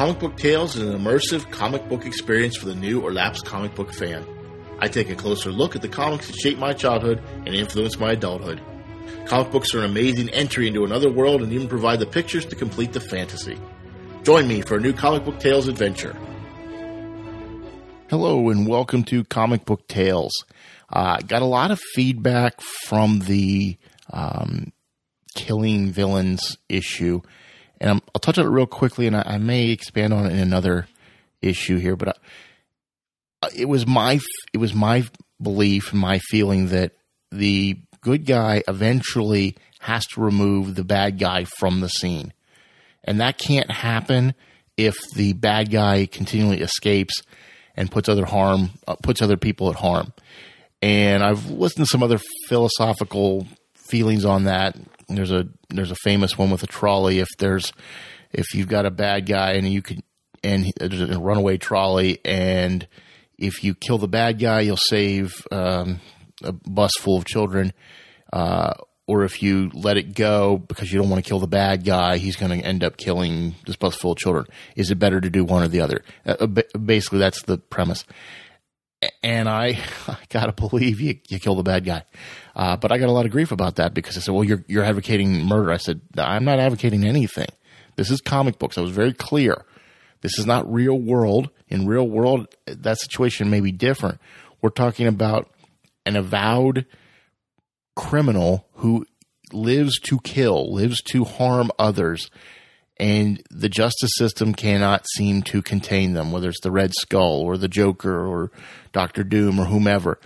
Comic Book Tales is an immersive comic book experience for the new or lapsed comic book fan. I take a closer look at the comics that shaped my childhood and influenced my adulthood. Comic books are an amazing entry into another world and even provide the pictures to complete the fantasy. Join me for a new Comic Book Tales adventure. Hello and welcome to Comic Book Tales. Uh, got a lot of feedback from the um, killing villains issue and i will touch on it real quickly, and I, I, may expand on it in another issue here. But I, uh, it was my it was my belief, and my feeling that the good guy eventually has to remove the bad guy from the scene, and that can't happen if the bad guy continually escapes and puts other harm uh, puts other people at harm. And I've listened to some other philosophical feelings on that there's a there's a famous one with a trolley. If there's if you've got a bad guy and you can and there's a runaway trolley and if you kill the bad guy, you'll save um, a bus full of children. Uh, or if you let it go because you don't want to kill the bad guy, he's going to end up killing this bus full of children. Is it better to do one or the other? Uh, basically, that's the premise and I, I gotta believe you, you kill the bad guy. Uh, but I got a lot of grief about that because I said, well, you're, you're advocating murder. I said, I'm not advocating anything. This is comic books. I was very clear. This is not real world. In real world, that situation may be different. We're talking about an avowed criminal who lives to kill, lives to harm others, and the justice system cannot seem to contain them, whether it's the Red Skull or the Joker or Doctor Doom or whomever.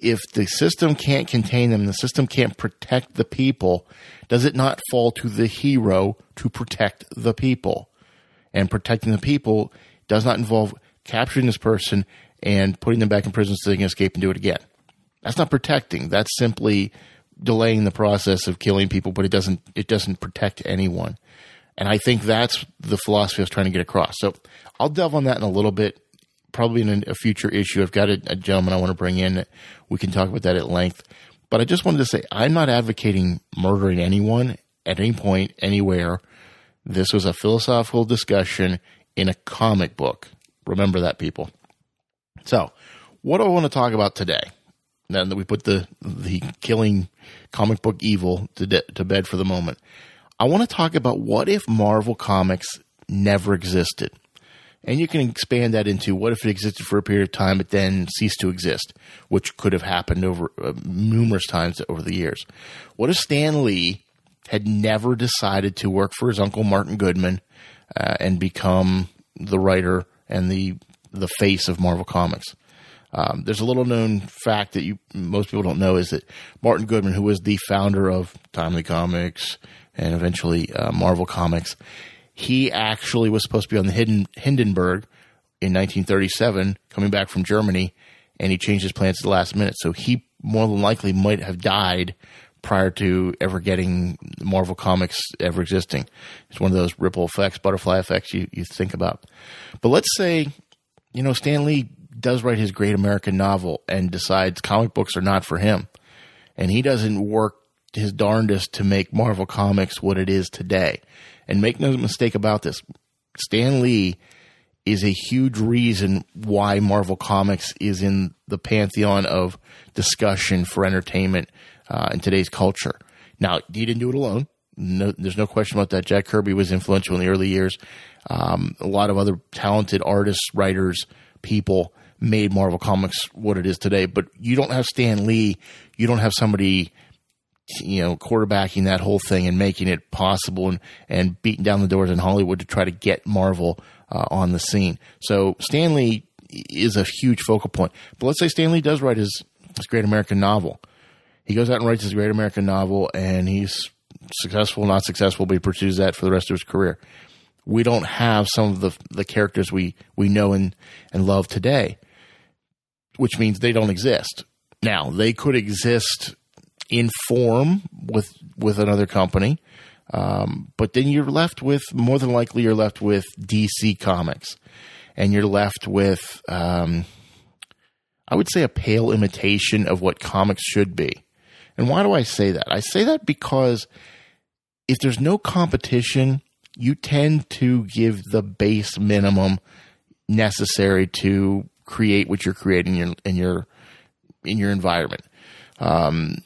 If the system can't contain them, the system can't protect the people, does it not fall to the hero to protect the people? And protecting the people does not involve capturing this person and putting them back in prison so they can escape and do it again. That's not protecting. That's simply delaying the process of killing people, but it doesn't it doesn't protect anyone. And I think that's the philosophy I was trying to get across. So I'll delve on that in a little bit, probably in a future issue. I've got a, a gentleman I want to bring in. We can talk about that at length. But I just wanted to say I'm not advocating murdering anyone at any point, anywhere. This was a philosophical discussion in a comic book. Remember that, people. So, what do I want to talk about today? Now that we put the the killing comic book evil to, de- to bed for the moment, I want to talk about what if Marvel Comics never existed? And you can expand that into what if it existed for a period of time, but then ceased to exist, which could have happened over uh, numerous times over the years. What if Stan Lee had never decided to work for his uncle Martin Goodman uh, and become the writer and the the face of Marvel Comics? Um, there's a little known fact that you most people don't know is that Martin Goodman, who was the founder of Timely Comics, and eventually uh, Marvel Comics. He actually was supposed to be on the Hindenburg in 1937, coming back from Germany, and he changed his plans at the last minute. So he more than likely might have died prior to ever getting Marvel Comics ever existing. It's one of those ripple effects, butterfly effects you, you think about. But let's say, you know, Stan Lee does write his great American novel and decides comic books are not for him. And he doesn't work his darndest to make Marvel Comics what it is today. And make no mistake about this, Stan Lee is a huge reason why Marvel Comics is in the pantheon of discussion for entertainment uh, in today's culture. Now, he didn't do it alone. No, there's no question about that. Jack Kirby was influential in the early years. Um, a lot of other talented artists, writers, people made Marvel Comics what it is today. But you don't have Stan Lee. You don't have somebody you know, quarterbacking that whole thing and making it possible and, and beating down the doors in Hollywood to try to get Marvel uh, on the scene. So Stan Lee is a huge focal point. But let's say Stan Lee does write his, his great American novel. He goes out and writes his great American novel and he's successful, not successful, but he pursues that for the rest of his career. We don't have some of the, the characters we, we know and, and love today, which means they don't exist. Now, they could exist in form with with another company. Um, but then you're left with more than likely you're left with DC Comics, and you're left with um, I would say a pale imitation of what comics should be. And why do I say that? I say that because if there's no competition, you tend to give the base minimum necessary to create what you're creating in your in your, in your environment. Um,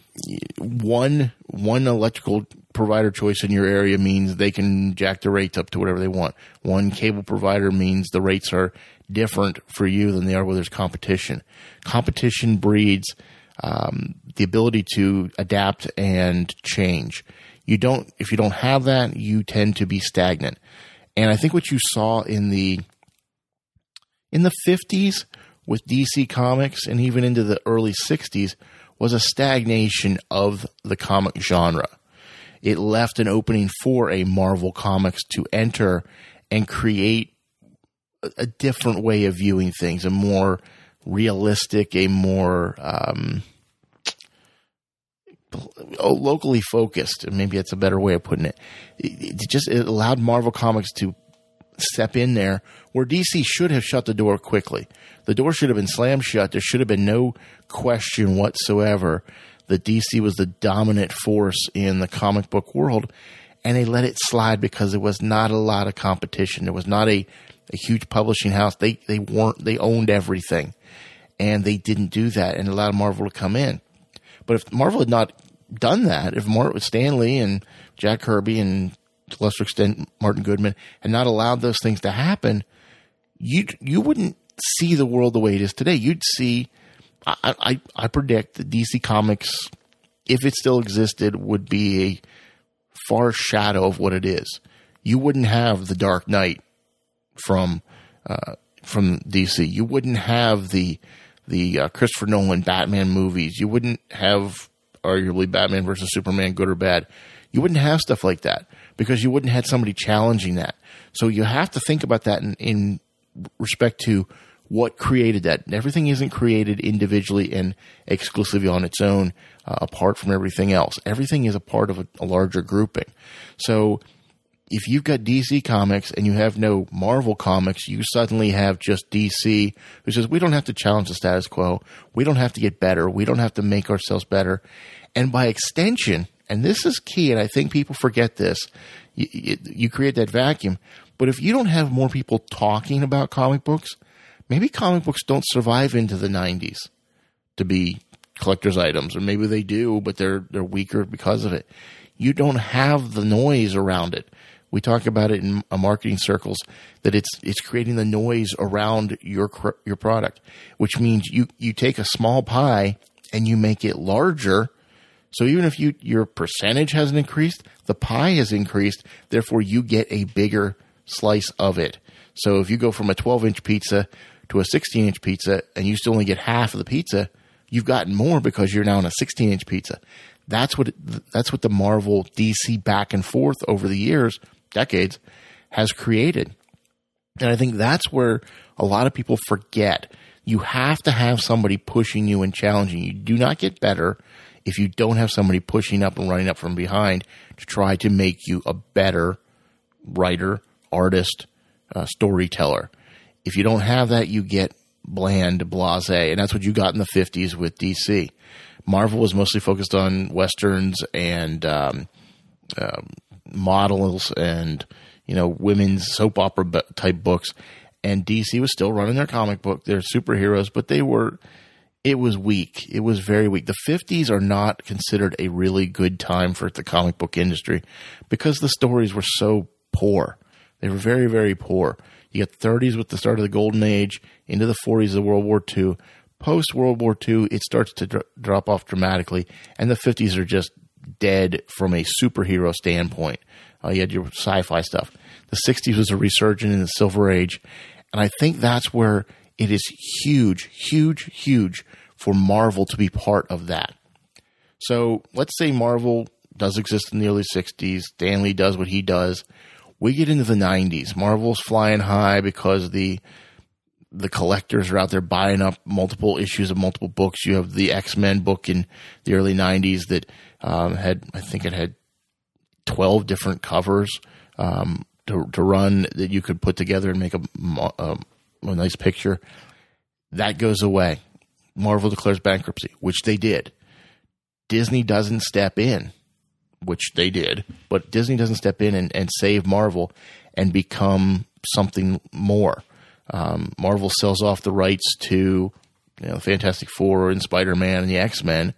one one electrical provider choice in your area means they can jack the rates up to whatever they want. One cable provider means the rates are different for you than they are where there's competition. Competition breeds um, the ability to adapt and change. You don't if you don't have that, you tend to be stagnant. And I think what you saw in the in the 50s with DC Comics and even into the early 60s was a stagnation of the comic genre. It left an opening for a Marvel Comics to enter and create a different way of viewing things, a more realistic, a more um, locally focused. Maybe that's a better way of putting it. It, it just it allowed Marvel Comics to step in there where DC should have shut the door quickly. The door should have been slammed shut. There should have been no question whatsoever that DC was the dominant force in the comic book world. And they let it slide because there was not a lot of competition. There was not a, a huge publishing house. They, they weren't, they owned everything. And they didn't do that and allowed Marvel to come in. But if Marvel had not done that, if Marvel, Stan Lee and Jack Kirby and to lesser extent Martin Goodman had not allowed those things to happen, you you wouldn't see the world the way it is today. You'd see, I, I, I predict that DC Comics, if it still existed, would be a far shadow of what it is. You wouldn't have the Dark Knight from uh, from DC. You wouldn't have the the uh, Christopher Nolan Batman movies. You wouldn't have arguably Batman versus Superman, good or bad. You wouldn't have stuff like that because you wouldn't have had somebody challenging that. So you have to think about that in, in respect to what created that. Everything isn't created individually and exclusively on its own, uh, apart from everything else. Everything is a part of a, a larger grouping. So if you've got DC Comics and you have no Marvel Comics, you suddenly have just DC, who says, we don't have to challenge the status quo. We don't have to get better. We don't have to make ourselves better. And by extension, and this is key, and I think people forget this. You, you, you, create that vacuum, but if you don't have more people talking about comic books, maybe comic books don't survive into the '90s to be collector's items, or maybe they do, but they're they're weaker because of it. You don't have the noise around it. We talk about it in marketing circles that it's it's creating the noise around your your product, which means you you take a small pie and you make it larger so even if you your percentage hasn't increased, the pie has increased. Therefore, you get a bigger slice of it. So if you go from a 12 inch pizza to a 16 inch pizza and you still only get half of the pizza, you've gotten more because you're now on a 16 inch pizza. That's what that's what the Marvel DC back and forth over the years, decades, has created. And I think that's where a lot of people forget. You have to have somebody pushing you and challenging you. you. Do not get better if you don't have somebody pushing up and running up from behind to try to make you a better writer, artist, uh, storyteller. If you don't have that, you get bland, blase, and that's what you got in the 50s with DC. Marvel was mostly focused on westerns and um, uh, models and you know women's soap opera type books, and DC was still running their comic book, their superheroes, but they were it was weak. It was very weak. The 50s are not considered a really good time for the comic book industry because the stories were so poor. They were very, very poor. You get 30s with the start of the golden age, into the 40s of World War II. Post World War II, it starts to dr- drop off dramatically, and the 50s are just dead from a superhero standpoint. Uh, you had your sci fi stuff. The 60s was a resurgence in the Silver Age, and I think that's where it is huge, huge, huge for Marvel to be part of that. So let's say Marvel does exist in the early 60s. Stan Lee does what he does. We get into the 90s. Marvel's flying high because the the collectors are out there buying up multiple issues of multiple books. You have the X Men book in the early 90s that um, had, I think it had 12 different covers um, to, to run that you could put together and make a, a, a nice picture. That goes away. Marvel declares bankruptcy, which they did. Disney doesn't step in which they did, but Disney doesn't step in and, and save Marvel and become something more. Um, Marvel sells off the rights to you know, Fantastic Four and Spider Man and the X Men.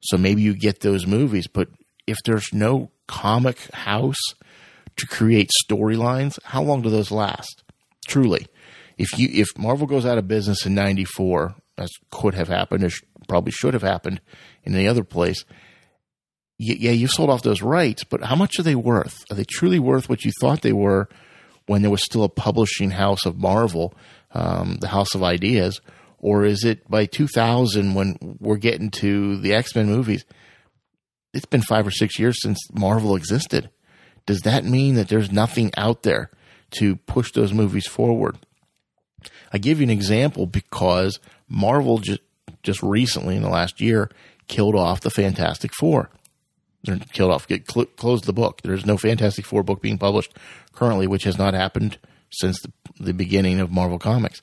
So maybe you get those movies, but if there's no comic house to create storylines, how long do those last? Truly, if you if Marvel goes out of business in '94, as could have happened, or probably should have happened in any other place, yeah, you sold off those rights, but how much are they worth? Are they truly worth what you thought they were when there was still a publishing house of Marvel, um, the House of Ideas? Or is it by 2000 when we're getting to the X Men movies? It's been five or six years since Marvel existed. Does that mean that there's nothing out there to push those movies forward? I give you an example because Marvel just just recently in the last year killed off the Fantastic Four. They're killed off, get cl- closed the book. There's no Fantastic Four book being published currently, which has not happened since the, the beginning of Marvel Comics.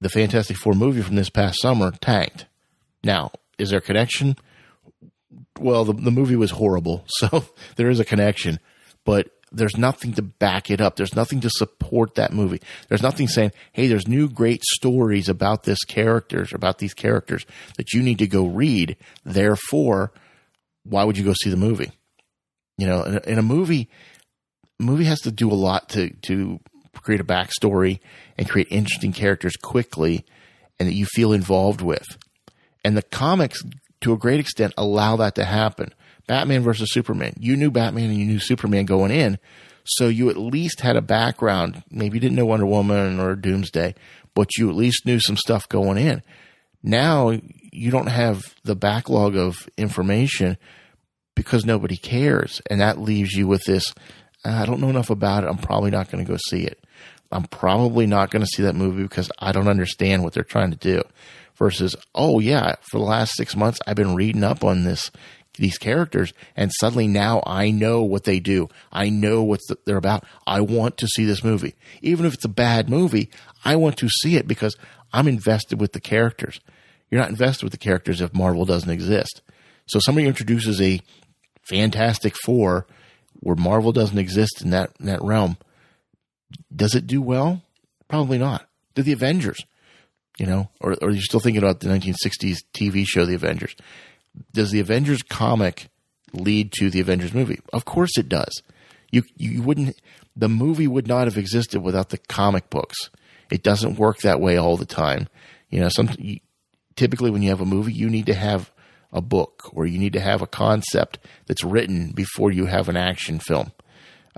The Fantastic Four movie from this past summer tanked. Now, is there a connection? Well, the, the movie was horrible, so there is a connection, but there's nothing to back it up. There's nothing to support that movie. There's nothing saying, hey, there's new great stories about this characters, about these characters that you need to go read. Therefore, why would you go see the movie? You know, in a, in a movie, movie has to do a lot to, to create a backstory and create interesting characters quickly and that you feel involved with. And the comics, to a great extent, allow that to happen. Batman versus Superman. You knew Batman and you knew Superman going in, so you at least had a background. Maybe you didn't know Wonder Woman or Doomsday, but you at least knew some stuff going in. Now you don't have the backlog of information because nobody cares, and that leaves you with this. Ah, I don't know enough about it. I'm probably not going to go see it. I'm probably not going to see that movie because I don't understand what they're trying to do. Versus, oh yeah, for the last six months I've been reading up on this these characters and suddenly now I know what they do. I know what they're about. I want to see this movie. Even if it's a bad movie, I want to see it because I'm invested with the characters. You're not invested with the characters if Marvel doesn't exist. So somebody introduces a Fantastic Four where Marvel doesn't exist in that in that realm. Does it do well? Probably not. Did the Avengers? You know, or, or are you still thinking about the 1960s TV show, The Avengers? Does the Avengers comic lead to the Avengers movie? Of course it does. You you wouldn't the movie would not have existed without the comic books. It doesn't work that way all the time. You know, some typically when you have a movie, you need to have a book or you need to have a concept that's written before you have an action film.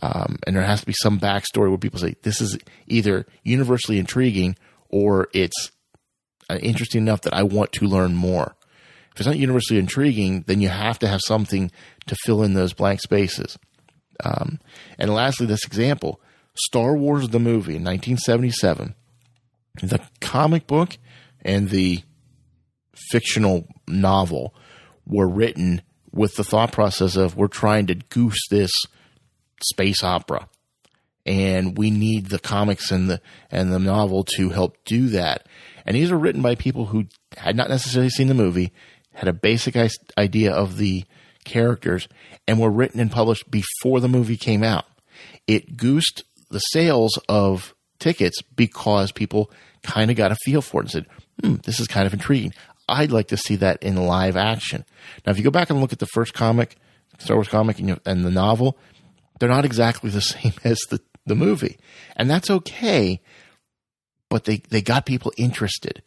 Um, and there has to be some backstory where people say this is either universally intriguing or it's uh, interesting enough that I want to learn more. If it's not universally intriguing, then you have to have something to fill in those blank spaces. Um, and lastly, this example Star Wars the movie in 1977, the comic book and the fictional novel were written with the thought process of we're trying to goose this space opera. And we need the comics and the and the novel to help do that. And these are written by people who had not necessarily seen the movie had a basic idea of the characters, and were written and published before the movie came out. It goosed the sales of tickets because people kind of got a feel for it and said, hmm, this is kind of intriguing. I'd like to see that in live action. Now, if you go back and look at the first comic, Star Wars comic, and, and the novel, they're not exactly the same as the, the movie. And that's okay, but they, they got people interested.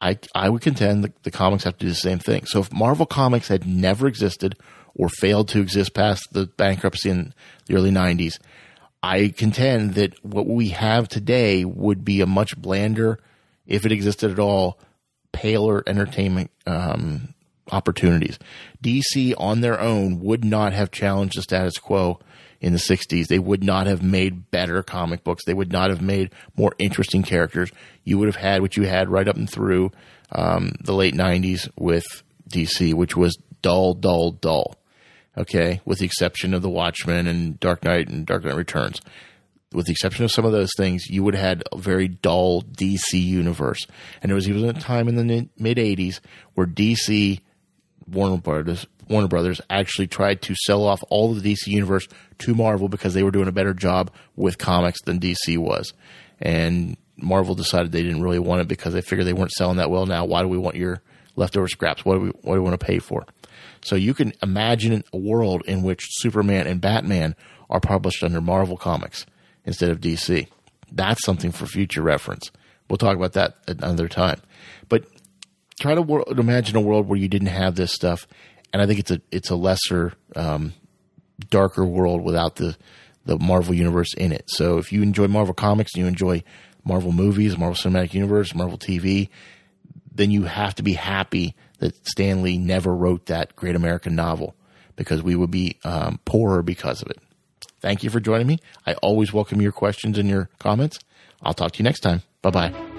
I, I would contend the, the comics have to do the same thing. So if Marvel Comics had never existed or failed to exist past the bankruptcy in the early 90s, I contend that what we have today would be a much blander, if it existed at all, paler entertainment um, opportunities. DC on their own would not have challenged the status quo in the 60s. They would not have made better comic books. They would not have made more interesting characters. You would have had what you had right up and through um, the late 90s with DC, which was dull, dull, dull. Okay, with the exception of The Watchmen and Dark Knight and Dark Knight Returns. With the exception of some of those things, you would have had a very dull DC universe. And there was even a time in the mid 80s where DC Warner Brothers Warner Brothers actually tried to sell off all of the DC universe to Marvel because they were doing a better job with comics than DC was. And Marvel decided they didn't really want it because they figured they weren't selling that well. Now, why do we want your leftover scraps? What do we what do we want to pay for? So you can imagine a world in which Superman and Batman are published under Marvel Comics instead of DC. That's something for future reference. We'll talk about that another time. Try to wor- imagine a world where you didn't have this stuff, and I think it's a it's a lesser, um, darker world without the the Marvel universe in it. So if you enjoy Marvel comics and you enjoy Marvel movies, Marvel Cinematic Universe, Marvel TV, then you have to be happy that Stan Lee never wrote that great American novel because we would be um, poorer because of it. Thank you for joining me. I always welcome your questions and your comments. I'll talk to you next time. Bye bye.